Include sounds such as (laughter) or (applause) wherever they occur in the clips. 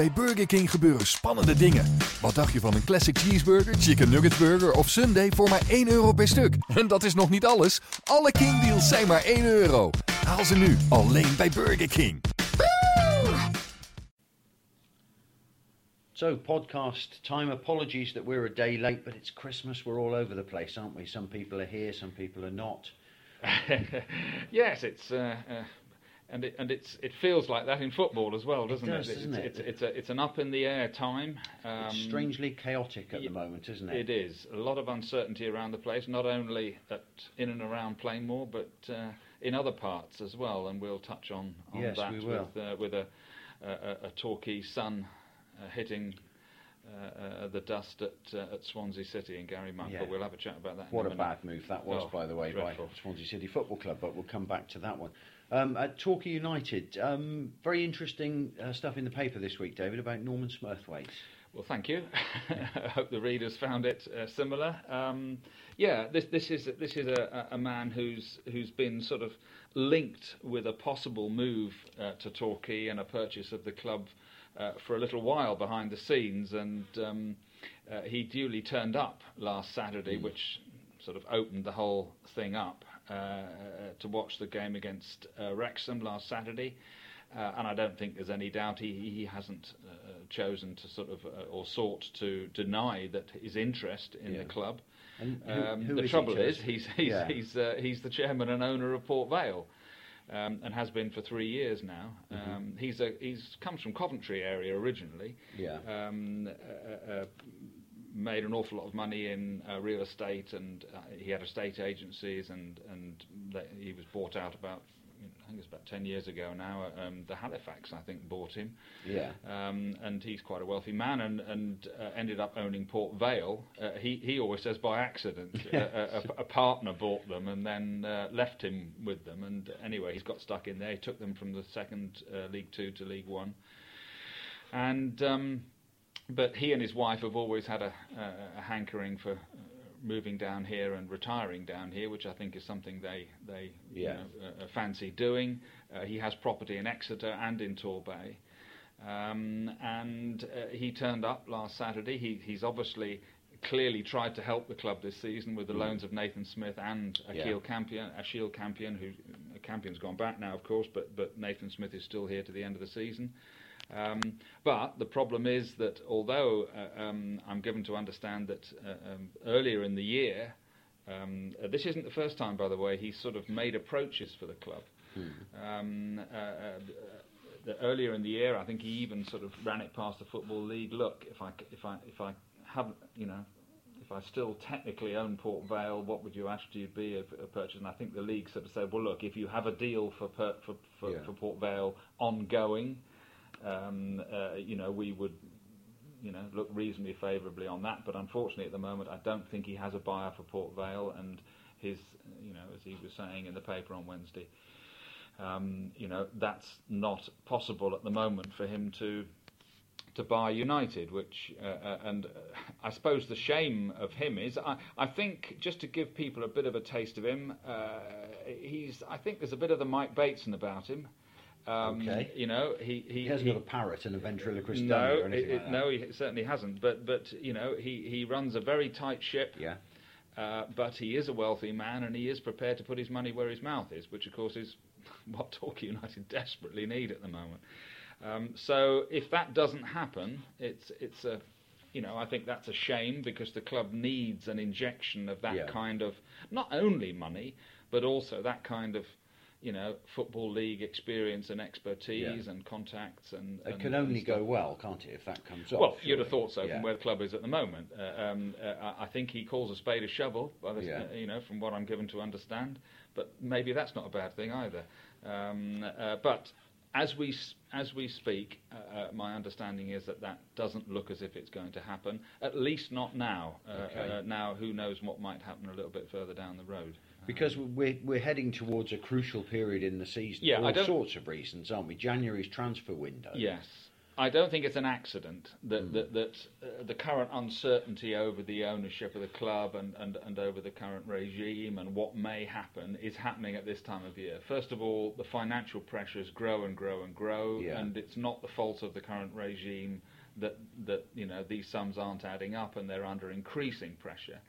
Bij Burger King gebeuren spannende dingen. Wat dacht je van een classic cheeseburger, chicken nugget burger of sundae voor maar 1 euro per stuk? (laughs) En dat is nog niet alles. Alle King deals zijn maar 1 euro. Haal ze nu alleen bij Burger King. So, podcast time. Apologies that we're a day late, but it's Christmas. We're all over the place, aren't we? Some people are here, some people are not. (laughs) yes, it's uh, uh, and it, and it's it feels like that in football as well, doesn't it? does, It's, doesn't it? It's, it's, a, it's an up in the air time. Um, it's strangely chaotic at the moment, isn't it? It is a lot of uncertainty around the place, not only at in and around Plainmoor, but uh, in other parts as well. And we'll touch on, on Yes, that we will. with uh, with a, a, a- a Torquay son uh, hitting. Uh, uh, the dust at uh, at Swansea City in Gary Monk, Yeah. but we'll have a chat about that. in What a minute. bad move that was, Oh, by the way, dreadful. by Swansea City Football Club, but we'll come back to that one. Um, at Torquay United, um, very interesting uh, stuff in the paper this week, David, about Norman Smurthwaite. Well, thank you. (laughs) I hope the readers found it uh, similar. Um, yeah, this this is this is a, a man who's who's been sort of linked with a possible move uh, to Torquay and a purchase of the club uh, for a little while behind the scenes, and um, uh, he duly turned up last Saturday, which sort of opened the whole thing up to watch the game against uh, Wrexham last Saturday. Uh, and I don't think there's any doubt he, he hasn't uh, chosen to sort of uh, or sought to deny that his interest in Yeah. the club. And who- Um, who the is he trouble is, he's he's Yeah. he's, uh, he's the chairman and owner of Port Vale, um, and has been for three years now. Mm-hmm. Um, he's a he's comes from Coventry area originally. Yeah. Um, uh, uh, made an awful lot of money in uh, real estate, and uh, he had estate agencies, and and he was bought out about. I think it's about 10 years ago now. Um, the Halifax, I think, bought him. Yeah. Um, and he's quite a wealthy man and, and uh, ended up owning Port Vale. Uh, he, he always says by accident. (laughs) a, a, a partner bought them and then uh, left him with them. And anyway, he's got stuck in there. He took them from the second uh, League Two to League One. And um, but he and his wife have always had a, a, a hankering for uh, moving down here and retiring down here, which I think is something they they you know, uh, uh, fancy doing. Uh, he has property in Exeter and in Torbay. Um, and uh, he turned up last Saturday. He, he's obviously clearly tried to help the club this season with the loans of Nathan Smith and Yeah. Campion, Achille Campion, who Campion's gone back now, of course, but but Nathan Smith is still here to the end of the season. Um, but the problem is that although uh, um, I'm given to understand that uh, um, earlier in the year, um, uh, this isn't the first time, by the way, he's sort of made approaches for the club. Um, uh, uh, the, earlier in the year, I think he even sort of ran it past the football league. Look, if I if I if I haven't, you know, if I still technically own Port Vale, what would your attitude be of a purchase? And I think the league sort of said, well, look, if you have a deal for per, for for, Yeah. for Port Vale ongoing, you know, we would. You know, look reasonably favourably on that, but unfortunately at the moment I don't think he has a buyer for Port Vale, and his, you know, as he was saying in the paper on Wednesday, um, you know, that's not possible at the moment for him to to buy United, which uh, uh, and uh, I suppose the shame of him is I, I think just to give people a bit of a taste of him, uh, he's I think there's a bit of the Mike Bateson about him. Um, Okay. You know, he he, He hasn't he- got a parrot and a ventriloquist dummy no, or anything it- like that. no, he certainly hasn't. But but you know, he, he runs a very tight ship. Yeah. Uh, but he is a wealthy man, and he is prepared to put his money where his mouth is, which of course is (laughs) what Torquay United desperately need at the moment. Um, so if that doesn't happen, it's it's a you know I think that's a shame because the club needs an injection of that Yeah. kind of not only money, but also that kind of you know football league experience and expertise Yeah. and contacts and It and- can only go well, can't it, if that comes off? Well, you'd have thought so Yeah. from where the club is at the moment. Uh, um, uh, I think he calls a spade a shovel, by the, Yeah. uh, you know, from what I'm given to understand. But maybe that's not a bad thing either. Um, uh, but as we as we speak, uh, my understanding is that that doesn't look as if it's going to happen. At least not now. Uh, Okay. uh, now, who knows what might happen a little bit further down the road. Because we're, we're heading towards a crucial period in the season Yeah, for all sorts of reasons, aren't we? January's transfer window. Yes. I don't think it's an accident that that, that uh, the current uncertainty over the ownership of the club and, and, and over the current regime and what may happen is happening at this time of year. First of all, the financial pressures grow and grow and grow, Yeah. and it's not the fault of the current regime that that you know these sums aren't adding up and they're under increasing pressure.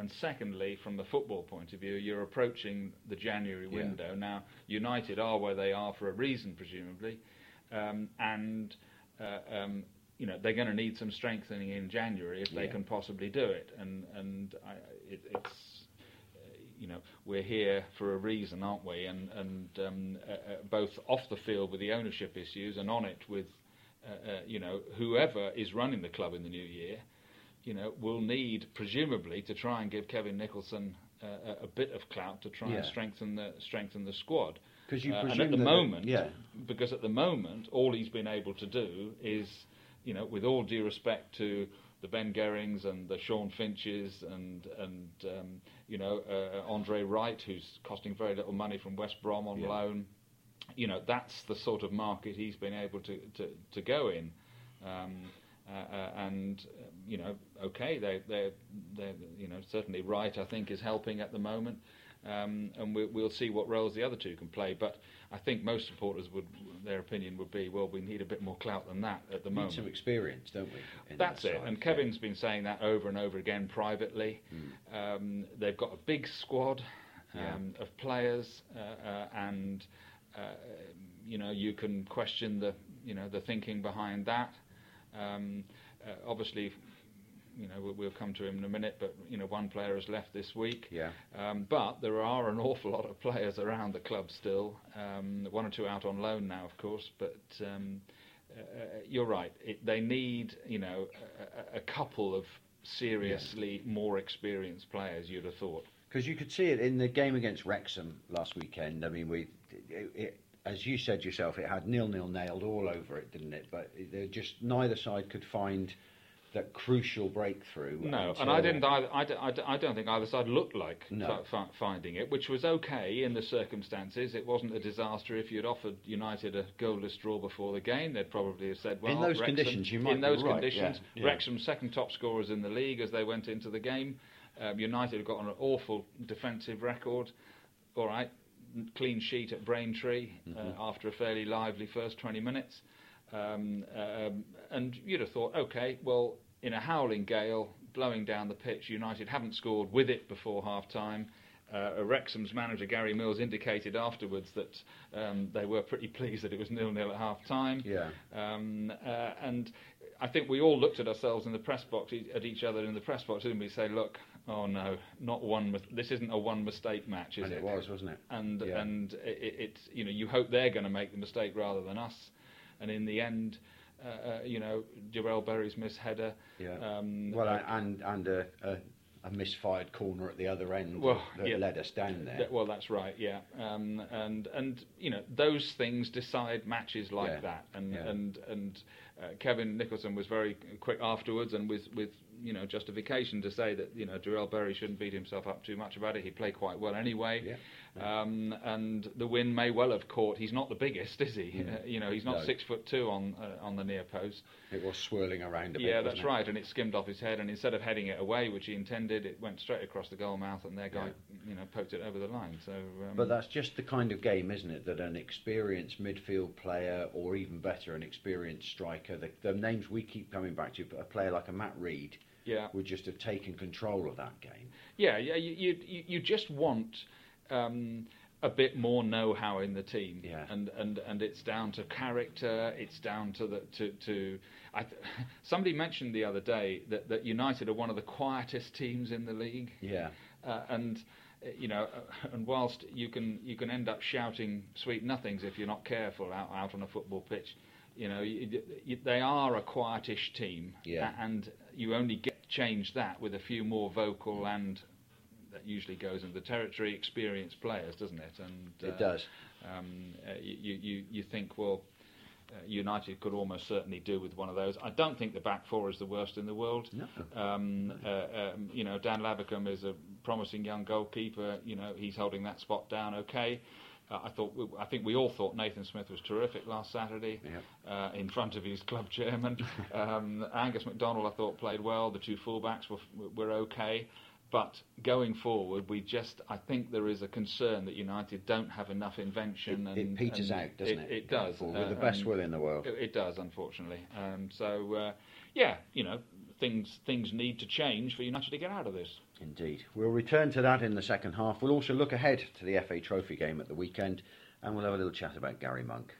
And secondly, from the football point of view, you're approaching the January Yeah. window. Now, United are where they are for a reason, presumably, um, and uh, um, you know they're going to need some strengthening in January if they can possibly do it. And and I, it, it's you know we're here for a reason, aren't we? And and um, uh, uh, both off the field with the ownership issues and on it with uh, uh, you know whoever is running the club in the new year, you know will need presumably to try and give Kevin Nicholson. Uh, a, a bit of clout to try and strengthen the strengthen the squad. 'Cause you Uh, and presume at the moment, yeah. because at the moment, all he's been able to do is, you know, with all due respect to the Ben Gerrings and the Sean Finches and and um, you know uh, Andre Wright, who's costing very little money from West Brom on Yeah. loan, you know, that's the sort of market he's been able to to, to go in. Um, and um, you know, okay, they they they you know certainly right. I think is helping at the moment, um, and we, we'll see what roles the other two can play. But I think most supporters would their opinion would be, well, we need a bit more clout than that at the Need moment. some experience, don't we? That's it. side? And Yeah. Kevin's been saying that over and over again privately. Um, they've got a big squad um, Yeah. of players, uh, uh, and uh, you know you can question the you know the thinking behind that. Um, uh, obviously, you know we'll, we'll come to him in a minute, but you know one player has left this week. Yeah. Um, but there are an awful lot of players around the club still. Um, one or two out on loan now, of course. But um, uh, you're right. It, they need, you know, a, a- couple of seriously more experienced players. You'd have thought. Because you could see it in the game against Wrexham last weekend. I mean, we, it, it, as you said yourself, it had nil-nil nailed all over it, didn't it? But it, just neither side could find that crucial breakthrough. No, and I didn't. Either, I, I, I don't think either side looked like No. fi- finding it, which was okay in the circumstances. It wasn't a disaster. If you'd offered United a goalless draw before the game, they'd probably have said, "Well, In those Wrexham- conditions, you might in those right, conditions, yeah, yeah. Wrexham's second top scorers in the league as they went into the game. Um, United have got an awful defensive record. All right, clean sheet at Braintree Mm-hmm. uh, after a fairly lively first 20 minutes. Um, um, and you'd have thought, okay, well, in a howling gale blowing down the pitch, United haven't scored with it before half time. Uh, Wrexham's manager Gary Mills indicated afterwards that um, they were pretty pleased that it was nil-nil at half time. Yeah. Um, uh, and I think we all looked at ourselves in the press box, at each other in the press box, and we say, "Look, oh no, not one. This isn't a one mistake match, is And it was, wasn't it? and Yeah. and it, it's you know you hope they're going to make the mistake rather than us, and in the end, uh, uh, you know Jarrell Berry's miss header. Yeah. Um, well, uh, and and a, a, a misfired corner at the other end Well, that yeah. led us down there. Th- well, that's right, yeah. Um, and and you know those things decide matches like Yeah, that. And yeah. and and uh, Kevin Nicholson was very quick afterwards, and with with you know justification to say that you know Jarrell Berry shouldn't beat himself up too much about it. He played quite well anyway. Yeah. Um, and the win may well have caught. He's not the biggest, is he? Uh, you know, he's not Mm. No. six foot two on uh, on the near post. It was swirling around a bit. Yeah, that's it? right. And it skimmed off his head, and instead of heading it away, which he intended, it went straight across the goal mouth, and their guy, you know, poked it over the line. So, um, But that's just the kind of game, isn't it? That an experienced midfield player, or even better, an experienced striker, the, the names we keep coming back to, a player like a Matt Reed, yeah, would just have taken control of that game. yeah, yeah. You you, you just want. Um, a bit more know-how in the team, Yeah. and, and, and it's down to character. It's down to the to, to I th- (laughs) somebody mentioned the other day that, that United are one of the quietest teams in the league. Yeah, uh, and uh, you know, uh, and whilst you can you can end up shouting sweet nothings if you're not careful out out on a football pitch, you know, you, you, they are a quietish team, Yeah. and you only get change that with a few more vocal and that usually goes into the territory experienced players, doesn't it? And it uh, does. um, uh, you, you, you think, well, uh, United could almost certainly do with one of those. I don't think the back four is the worst in the world. No. Um, uh, um, you know, Dan Lavercombe is a promising young goalkeeper. You know, he's holding that spot down okay. Uh, I thought, I think we all thought Nathan Smith was terrific last Saturday Yep. uh, in front of his club chairman. (laughs) um, Angus MacDonald, I thought, played well. The two fullbacks were were okay. But going forward, we just, I think there is a concern that United don't have enough invention. It, and, it peters and out, doesn't it? It, going does. uh, With the best will in the world. It, it does, unfortunately. Um, so, uh, yeah, you know, things things need to change for United to get out of this. Indeed. We'll return to that in the second half. We'll also look ahead to the FA Trophy game at the weekend, and we'll have a little chat about Gary Monk.